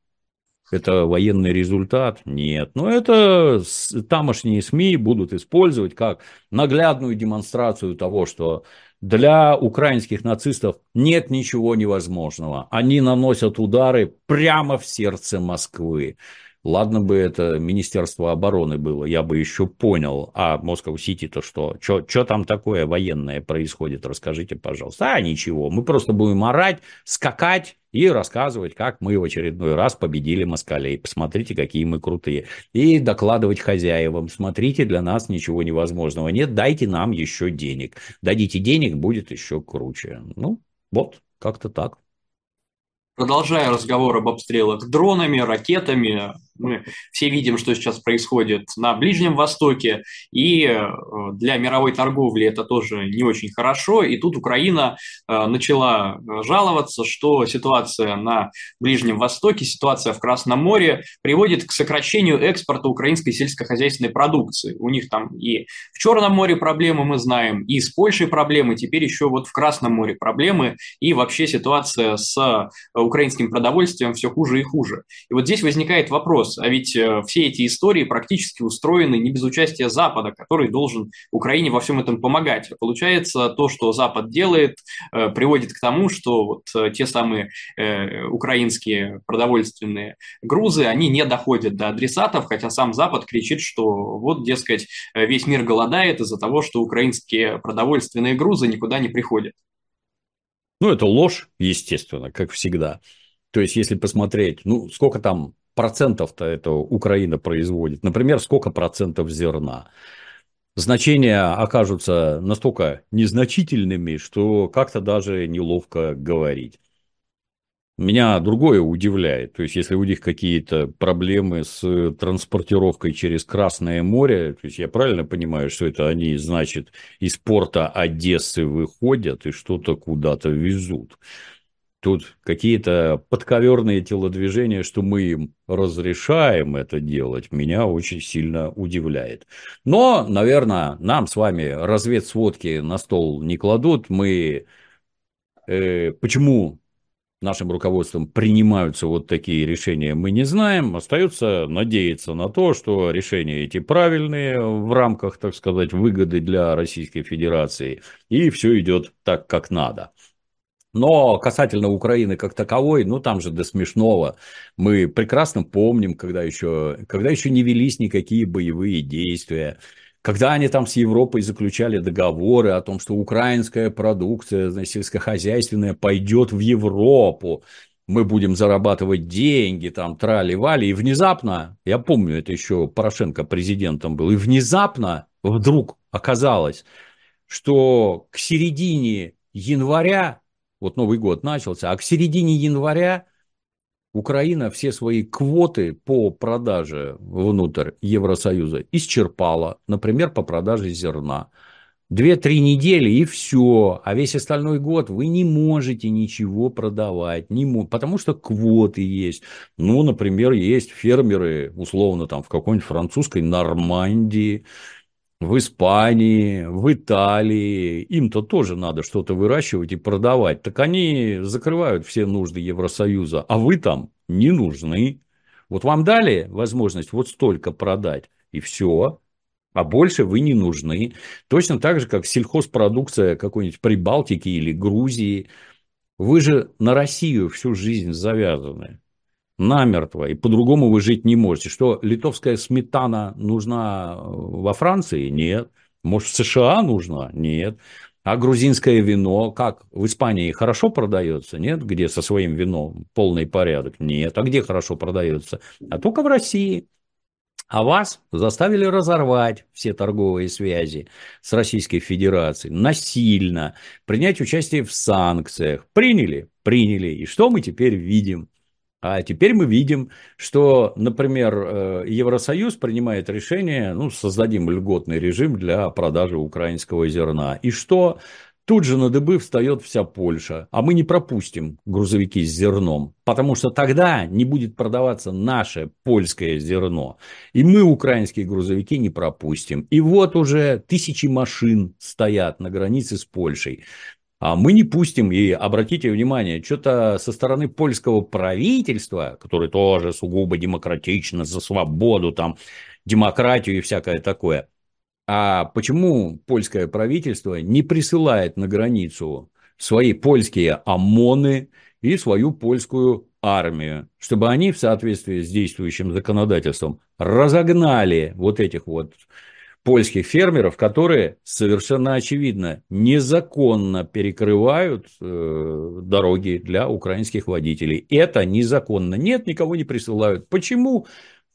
Это военный результат? Нет. Но это тамошние СМИ будут использовать как наглядную демонстрацию того, что для украинских нацистов нет ничего невозможного. Они наносят удары прямо в сердце Москвы. Ладно бы это Министерство обороны было, я бы еще понял. А Москва-Сити-то что? Что там такое военное происходит? Расскажите, пожалуйста. А ничего, мы просто будем орать, скакать и рассказывать, как мы в очередной раз победили москалей. Посмотрите, какие мы крутые. И докладывать хозяевам. Смотрите, для нас ничего невозможного нет, дайте нам еще денег. Дадите денег, будет еще круче. Ну, вот, как-то так. Продолжая разговор об обстрелах дронами, ракетами, мы все видим, что сейчас происходит на Ближнем Востоке, и э, для мировой торговли это тоже не очень хорошо. И тут Украина э, начала жаловаться, что ситуация на Ближнем Востоке, ситуация в Красном море приводит к сокращению экспорта украинской сельскохозяйственной продукции. У них там и в Черном море проблемы, мы знаем, и с Польшей проблемы, теперь еще вот в Красном море проблемы, и вообще ситуация с э, украинским продовольствием все хуже и хуже. И вот здесь возникает вопрос, вопрос, а ведь э, все эти истории практически устроены не без участия Запада, который должен Украине во всем этом помогать. Получается, то, что Запад делает, э, приводит к тому, что вот э, те самые украинские продовольственные грузы, они не доходят до адресатов, хотя сам Запад кричит, что вот, дескать, весь мир голодает из-за того, что украинские продовольственные грузы никуда не приходят. Ну, это ложь, естественно, как всегда. То есть, если посмотреть, ну, сколько там процентов-то это Украина производит. Например, сколько процентов зерна. Значения окажутся настолько незначительными, что как-то даже неловко говорить. Меня другое удивляет. То есть, если у них какие-то проблемы с транспортировкой через Красное море, то есть, я правильно понимаю, что это они, значит, из порта Одессы выходят и что-то куда-то везут тут какие-то подковерные телодвижения, что мы им разрешаем это делать, меня очень сильно удивляет. Но, наверное, нам с вами разведсводки на стол не кладут. Мы э, почему нашим руководством принимаются вот такие решения, мы не знаем. Остается надеяться на то, что решения эти правильные в рамках, так сказать, выгоды для Российской Федерации, и все идет так, как надо. Но касательно Украины как таковой, ну там же до смешного. Мы прекрасно помним, когда еще, когда еще не велись никакие боевые действия. Когда они там с Европой заключали договоры о том, что украинская продукция значит, сельскохозяйственная пойдет в Европу, мы будем зарабатывать деньги, там, трали-вали, и внезапно, я помню, это еще Порошенко президентом был, и внезапно вдруг оказалось, что к середине января, вот Новый год начался, а к середине января Украина все свои квоты по продаже внутрь Евросоюза исчерпала, например, по продаже зерна. Две-три недели и все. А весь остальной год вы не можете ничего продавать. Не мо... Потому что квоты есть. Ну, например, есть фермеры, условно, там в какой-нибудь французской Нормандии, в Испании, в Италии, им-то тоже надо что-то выращивать и продавать. Так они закрывают все нужды Евросоюза, а вы там не нужны. Вот вам дали возможность вот столько продать, и все, а больше вы не нужны. Точно так же, как сельхозпродукция какой-нибудь Прибалтики или Грузии. Вы же на Россию всю жизнь завязаны намертво, и по-другому вы жить не можете. Что литовская сметана нужна э, во Франции? Нет. Может, в США нужна? Нет. А грузинское вино, как в Испании хорошо продается, нет? Где со своим вином полный порядок? Нет. А где хорошо продается? А только в России. А вас заставили разорвать все торговые связи с Российской Федерацией насильно, принять участие в санкциях. Приняли? Приняли. И что мы теперь видим? А теперь мы видим, что, например, э, Евросоюз принимает решение, ну, создадим льготный режим для продажи украинского зерна. И что тут же на дыбы встает вся Польша. А мы не пропустим грузовики с зерном, потому что тогда не будет продаваться наше польское зерно. И мы украинские грузовики не пропустим. И вот уже тысячи машин стоят на границе с Польшей. А мы не пустим, и обратите внимание, что-то со стороны польского правительства, которое тоже сугубо демократично, за свободу, там, демократию и всякое такое, а почему польское правительство не присылает на границу свои польские ОМОНы и свою польскую армию, чтобы они в соответствии с действующим законодательством разогнали вот этих вот польских фермеров, которые совершенно очевидно незаконно перекрывают э, дороги для украинских водителей. Это незаконно. Нет, никого не присылают. Почему?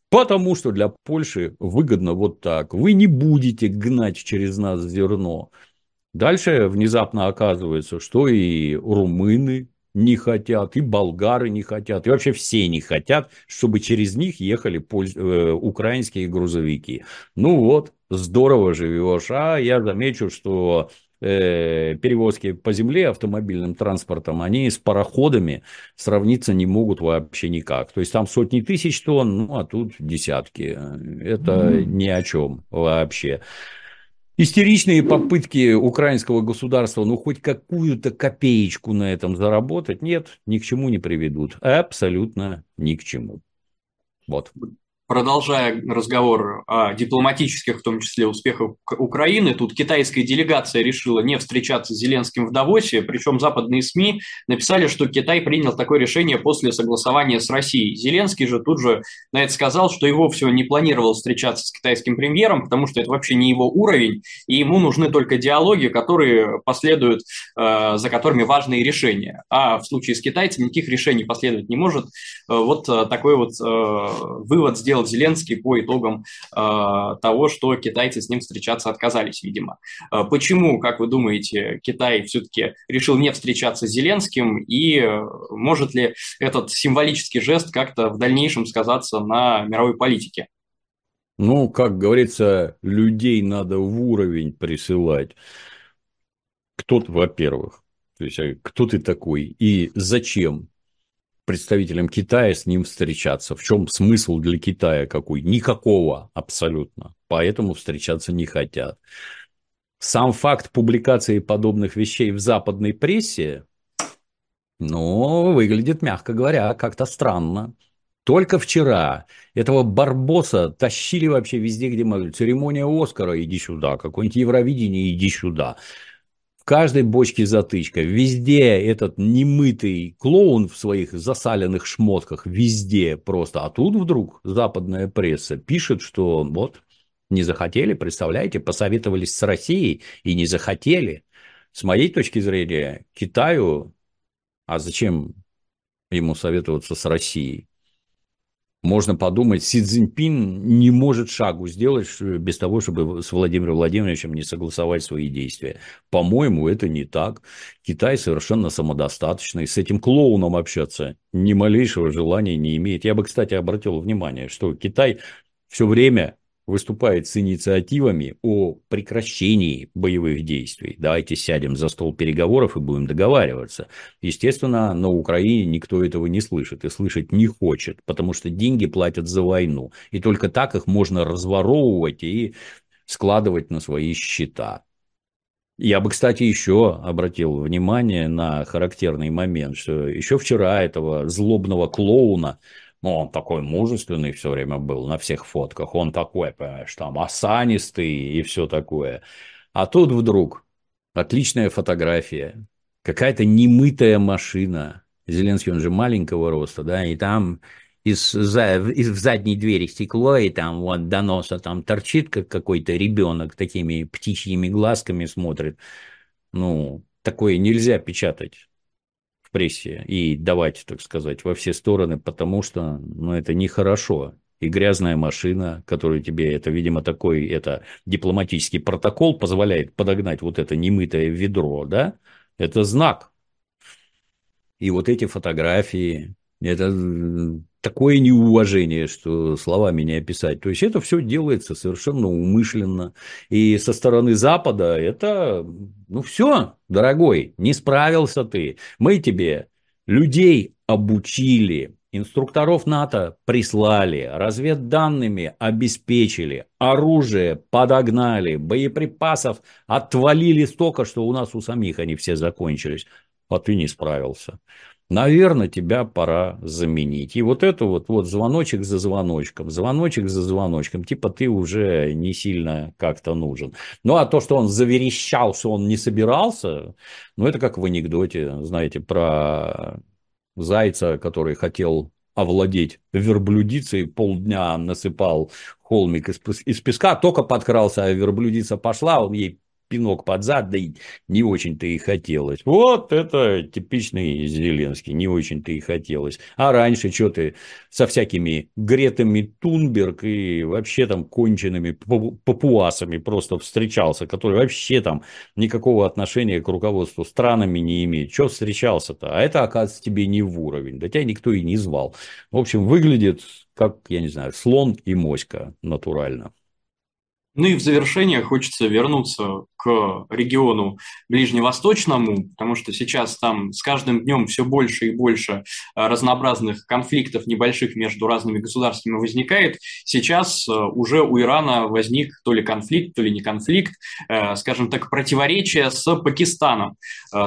Потому что для Польши выгодно вот так. Вы не будете гнать через нас зерно. Дальше внезапно оказывается, что и румыны не хотят, и болгары не хотят, и вообще все не хотят, чтобы через них ехали польз... э, украинские грузовики. Ну вот, здорово живешь. А я замечу, что э, перевозки по земле автомобильным транспортом, они с пароходами сравниться не могут вообще никак. То есть там сотни тысяч тонн, ну а тут десятки. Это mm-hmm. ни о чем вообще. Истеричные попытки украинского государства, ну, хоть какую-то копеечку на этом заработать, нет, ни к чему не приведут. Абсолютно ни к чему. Вот продолжая разговор о дипломатических, в том числе, успехах Украины, тут китайская делегация решила не встречаться с Зеленским в Давосе, причем западные СМИ написали, что Китай принял такое решение после согласования с Россией. Зеленский же тут же на это сказал, что его все не планировал встречаться с китайским премьером, потому что это вообще не его уровень, и ему нужны только диалоги, которые последуют, э, за которыми важные решения. А в случае с китайцами никаких решений последовать не может. Э, вот э, такой вот вывод сделал сделал Зеленский по итогам э, того, что китайцы с ним встречаться отказались, видимо. Э, почему, как вы думаете, Китай все-таки решил не встречаться с Зеленским, и э, может ли этот символический жест как-то в дальнейшем сказаться на мировой политике? Ну, как говорится, людей надо в уровень присылать. Кто, во-первых, то есть, а кто ты такой и зачем представителям Китая с ним встречаться. В чем смысл для Китая какой? Никакого абсолютно. Поэтому встречаться не хотят. Сам факт публикации подобных вещей в западной прессе, ну, выглядит, мягко говоря, как-то странно. Только вчера этого Барбоса тащили вообще везде, где могли. Церемония Оскара, иди сюда. Какое-нибудь Евровидение, иди сюда. В каждой бочке затычка, везде этот немытый клоун в своих засаленных шмотках, везде просто. А тут вдруг западная пресса пишет, что вот не захотели, представляете, посоветовались с Россией и не захотели. С моей точки зрения, Китаю, а зачем ему советоваться с Россией? Можно подумать, Си Цзиньпин не может шагу сделать без того, чтобы с Владимиром Владимировичем не согласовать свои действия. По-моему, это не так. Китай совершенно самодостаточный. С этим клоуном общаться ни малейшего желания не имеет. Я бы, кстати, обратил внимание, что Китай все время выступает с инициативами о прекращении боевых действий. Давайте сядем за стол переговоров и будем договариваться. Естественно, на Украине никто этого не слышит и слышать не хочет, потому что деньги платят за войну. И только так их можно разворовывать и складывать на свои счета. Я бы, кстати, еще обратил внимание на характерный момент, что еще вчера этого злобного клоуна ну, он такой мужественный все время был на всех фотках. Он такой, понимаешь, там осанистый и все такое. А тут вдруг отличная фотография, какая-то немытая машина. Зеленский, он же маленького роста, да, и там из, из в задней двери стекло, и там вот до носа там торчит, как какой-то ребенок, такими птичьими глазками смотрит. Ну, такое нельзя печатать прессе и давать, так сказать, во все стороны, потому что ну, это нехорошо. И грязная машина, которую тебе, это, видимо, такой это дипломатический протокол позволяет подогнать вот это немытое ведро, да, это знак. И вот эти фотографии, это такое неуважение, что словами не описать. То есть это все делается совершенно умышленно. И со стороны Запада это, ну все, дорогой, не справился ты. Мы тебе людей обучили, инструкторов НАТО прислали, разведданными обеспечили, оружие подогнали, боеприпасов отвалили столько, что у нас у самих они все закончились. А ты не справился наверное, тебя пора заменить. И вот это вот, вот звоночек за звоночком, звоночек за звоночком, типа ты уже не сильно как-то нужен. Ну, а то, что он заверещал, что он не собирался, ну, это как в анекдоте, знаете, про зайца, который хотел овладеть верблюдицей, полдня насыпал холмик из, песка, только подкрался, а верблюдица пошла, он ей пинок под зад, да и не очень-то и хотелось. Вот это типичный Зеленский, не очень-то и хотелось. А раньше что ты со всякими Гретами Тунберг и вообще там конченными папуасами просто встречался, которые вообще там никакого отношения к руководству странами не имеют. Что встречался-то? А это, оказывается, тебе не в уровень. Да тебя никто и не звал. В общем, выглядит как, я не знаю, слон и моська натурально. Ну и в завершение хочется вернуться к региону ближневосточному, потому что сейчас там с каждым днем все больше и больше э, разнообразных конфликтов небольших между разными государствами возникает. Сейчас э, уже у Ирана возник то ли конфликт, то ли не конфликт, э, скажем так, противоречие с Пакистаном.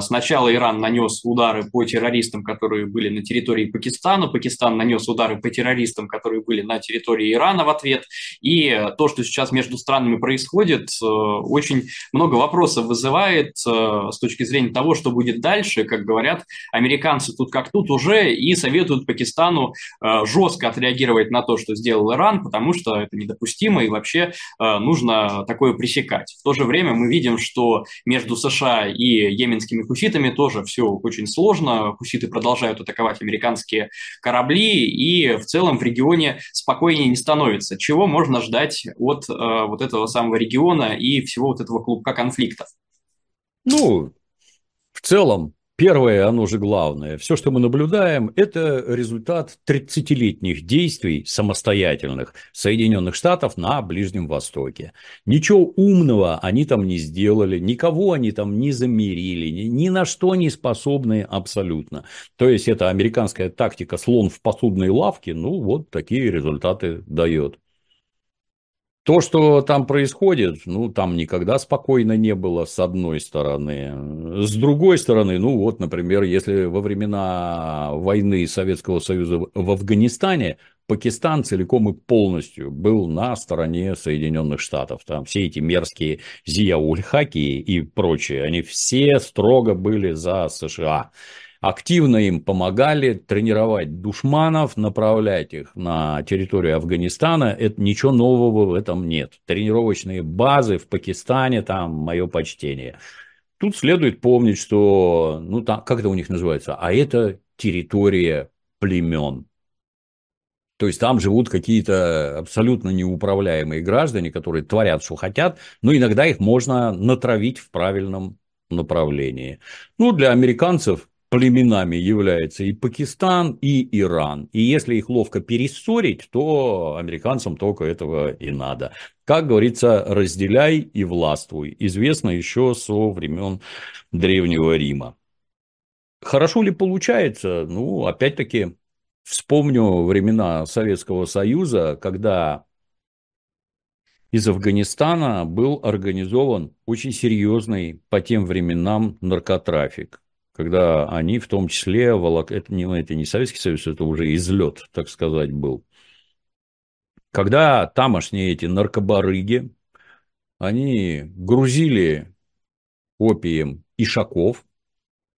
Сначала Иран нанес удары по террористам, которые были на территории Пакистана, Пакистан нанес удары по террористам, которые были на территории Ирана в ответ, и то, что сейчас между странами происходит, очень много вопросов вызывает э, с точки зрения того, что будет дальше. Как говорят, американцы тут как тут уже и советуют Пакистану э, жестко отреагировать на то, что сделал Иран, потому что это недопустимо и вообще э, нужно такое пресекать. В то же время мы видим, что между США и йеменскими хуситами тоже все очень сложно. Хуситы продолжают атаковать американские корабли, и в целом в регионе спокойнее не становится. Чего можно ждать от вот этого самого региона и всего вот этого клубка конфликтов? Ну, в целом, Первое, оно же главное, все, что мы наблюдаем, это результат 30-летних действий самостоятельных Соединенных Штатов на Ближнем Востоке. Ничего умного они там не сделали, никого они там не замерили, ни, на что не способны абсолютно. То есть, это американская тактика слон в посудной лавке, ну, вот такие результаты дает. То, что там происходит, ну, там никогда спокойно не было, с одной стороны. С другой стороны, ну, вот, например, если во времена войны Советского Союза в Афганистане Пакистан целиком и полностью был на стороне Соединенных Штатов. Там все эти мерзкие зияульхаки и прочие, они все строго были за США активно им помогали тренировать душманов, направлять их на территорию Афганистана. Это ничего нового в этом нет. Тренировочные базы в Пакистане, там мое почтение. Тут следует помнить, что, ну, там, как это у них называется, а это территория племен. То есть там живут какие-то абсолютно неуправляемые граждане, которые творят, что хотят, но иногда их можно натравить в правильном направлении. Ну, для американцев племенами является и Пакистан, и Иран. И если их ловко перессорить, то американцам только этого и надо. Как говорится, разделяй и властвуй. Известно еще со времен Древнего Рима. Хорошо ли получается? Ну, опять-таки, вспомню времена Советского Союза, когда из Афганистана был организован очень серьезный по тем временам наркотрафик когда они в том числе, волок... это, не, это не Советский Союз, это уже излет, так сказать, был. Когда тамошние эти наркобарыги, они грузили опием ишаков,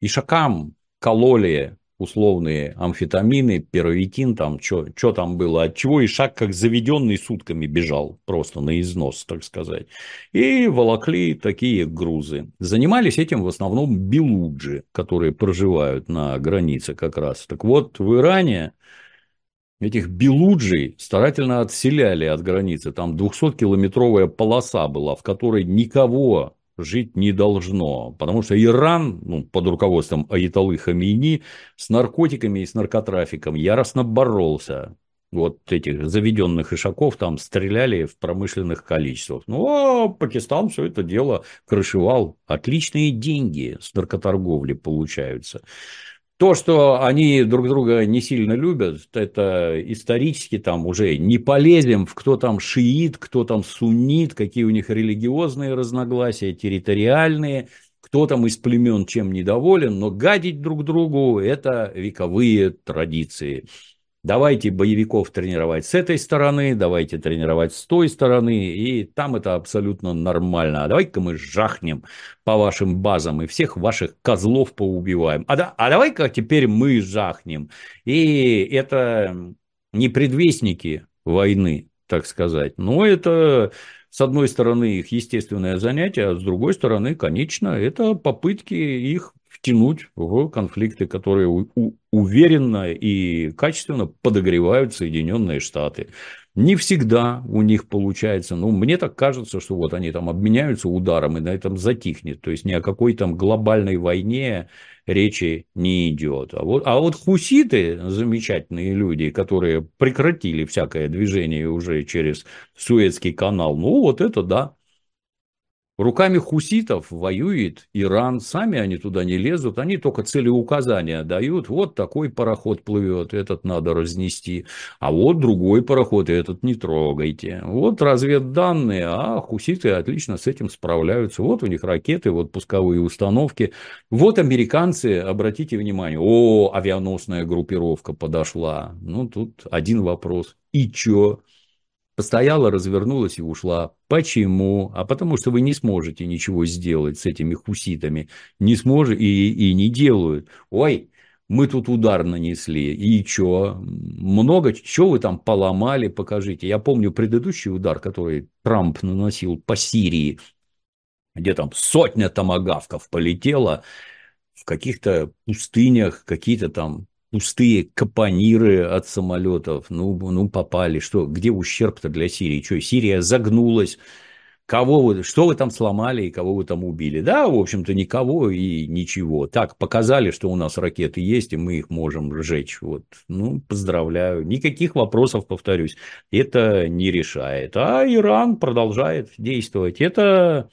ишакам кололи условные амфетамины, первитин, там, что там было, от чего и шаг как заведенный сутками бежал, просто на износ, так сказать. И волокли такие грузы. Занимались этим в основном белуджи, которые проживают на границе как раз. Так вот, в Иране этих белуджей старательно отселяли от границы. Там 200-километровая полоса была, в которой никого жить не должно. Потому что Иран, ну, под руководством Аятолы Хамини, с наркотиками и с наркотрафиком яростно боролся. Вот этих заведенных ишаков там стреляли в промышленных количествах. Ну, а Пакистан все это дело крышевал. Отличные деньги с наркоторговли получаются. То, что они друг друга не сильно любят, это исторически там уже не полезем в кто там шиит, кто там суннит, какие у них религиозные разногласия, территориальные, кто там из племен чем недоволен, но гадить друг другу – это вековые традиции. Давайте боевиков тренировать с этой стороны, давайте тренировать с той стороны, и там это абсолютно нормально. А давай-ка мы жахнем по вашим базам и всех ваших козлов поубиваем. А, да, а давай-ка теперь мы жахнем. И это не предвестники войны, так сказать, но это с одной стороны их естественное занятие, а с другой стороны, конечно, это попытки их втянуть в конфликты, которые уверенно и качественно подогревают Соединенные Штаты. Не всегда у них получается, ну, мне так кажется, что вот они там обменяются ударом и на этом затихнет. То есть ни о какой там глобальной войне речи не идет. А вот, а вот хуситы, замечательные люди, которые прекратили всякое движение уже через Суэцкий канал, ну, вот это да, Руками хуситов воюет Иран, сами они туда не лезут, они только целеуказания дают, вот такой пароход плывет, этот надо разнести, а вот другой пароход, этот не трогайте. Вот разведданные, а хуситы отлично с этим справляются, вот у них ракеты, вот пусковые установки, вот американцы, обратите внимание, о, авианосная группировка подошла, ну тут один вопрос, и чё? Постояла, развернулась и ушла. Почему? А потому что вы не сможете ничего сделать с этими хуситами. Не сможете и, и не делают. Ой, мы тут удар нанесли. И что? Много? Что вы там поломали? Покажите. Я помню предыдущий удар, который Трамп наносил по Сирии, где там сотня томогавков полетела в каких-то пустынях, какие-то там пустые капониры от самолетов, ну, ну попали, что, где ущерб-то для Сирии, что, Сирия загнулась, кого вы, что вы там сломали и кого вы там убили, да, в общем-то, никого и ничего, так, показали, что у нас ракеты есть, и мы их можем сжечь, вот, ну, поздравляю, никаких вопросов, повторюсь, это не решает, а Иран продолжает действовать, это...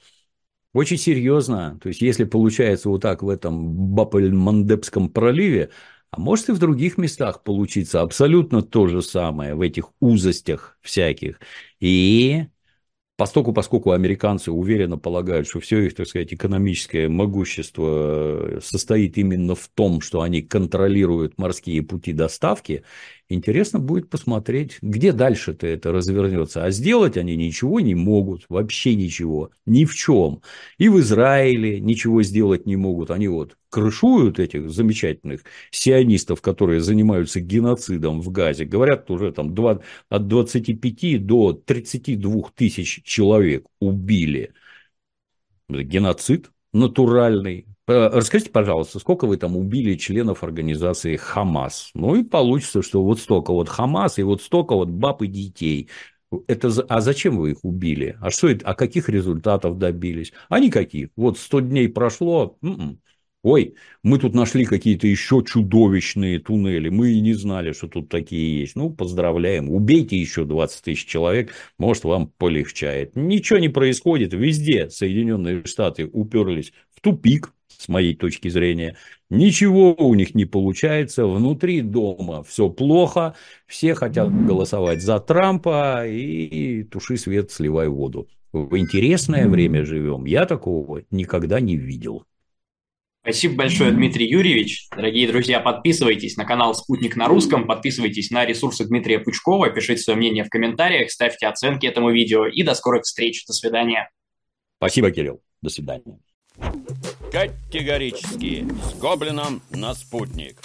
Очень серьезно. То есть, если получается вот так в этом Бапель-Мандебском проливе, а может и в других местах получиться абсолютно то же самое, в этих узостях всяких. И Поскольку, поскольку американцы уверенно полагают, что все их, так сказать, экономическое могущество состоит именно в том, что они контролируют морские пути доставки, интересно будет посмотреть, где дальше-то это развернется. А сделать они ничего не могут, вообще ничего, ни в чем. И в Израиле ничего сделать не могут. Они вот крышуют этих замечательных сионистов, которые занимаются геноцидом в Газе. Говорят, уже там 2, от 25 до 32 тысяч человек убили. Геноцид натуральный. Э, расскажите, пожалуйста, сколько вы там убили членов организации Хамас? Ну и получится, что вот столько вот Хамас и вот столько вот баб и детей. Это, а зачем вы их убили? А что это, а каких результатов добились? А никаких. Вот 100 дней прошло, м-м, Ой, мы тут нашли какие-то еще чудовищные туннели, мы и не знали, что тут такие есть. Ну, поздравляем, убейте еще 20 тысяч человек, может, вам полегчает. Ничего не происходит, везде Соединенные Штаты уперлись в тупик, с моей точки зрения. Ничего у них не получается, внутри дома все плохо, все хотят голосовать за Трампа и туши свет, сливай воду. В интересное время живем, я такого никогда не видел. Спасибо большое, Дмитрий Юрьевич. Дорогие друзья, подписывайтесь на канал «Спутник на русском», подписывайтесь на ресурсы Дмитрия Пучкова, пишите свое мнение в комментариях, ставьте оценки этому видео и до скорых встреч. До свидания. Спасибо, Кирилл. До свидания. Категорически. С Гоблином на «Спутник».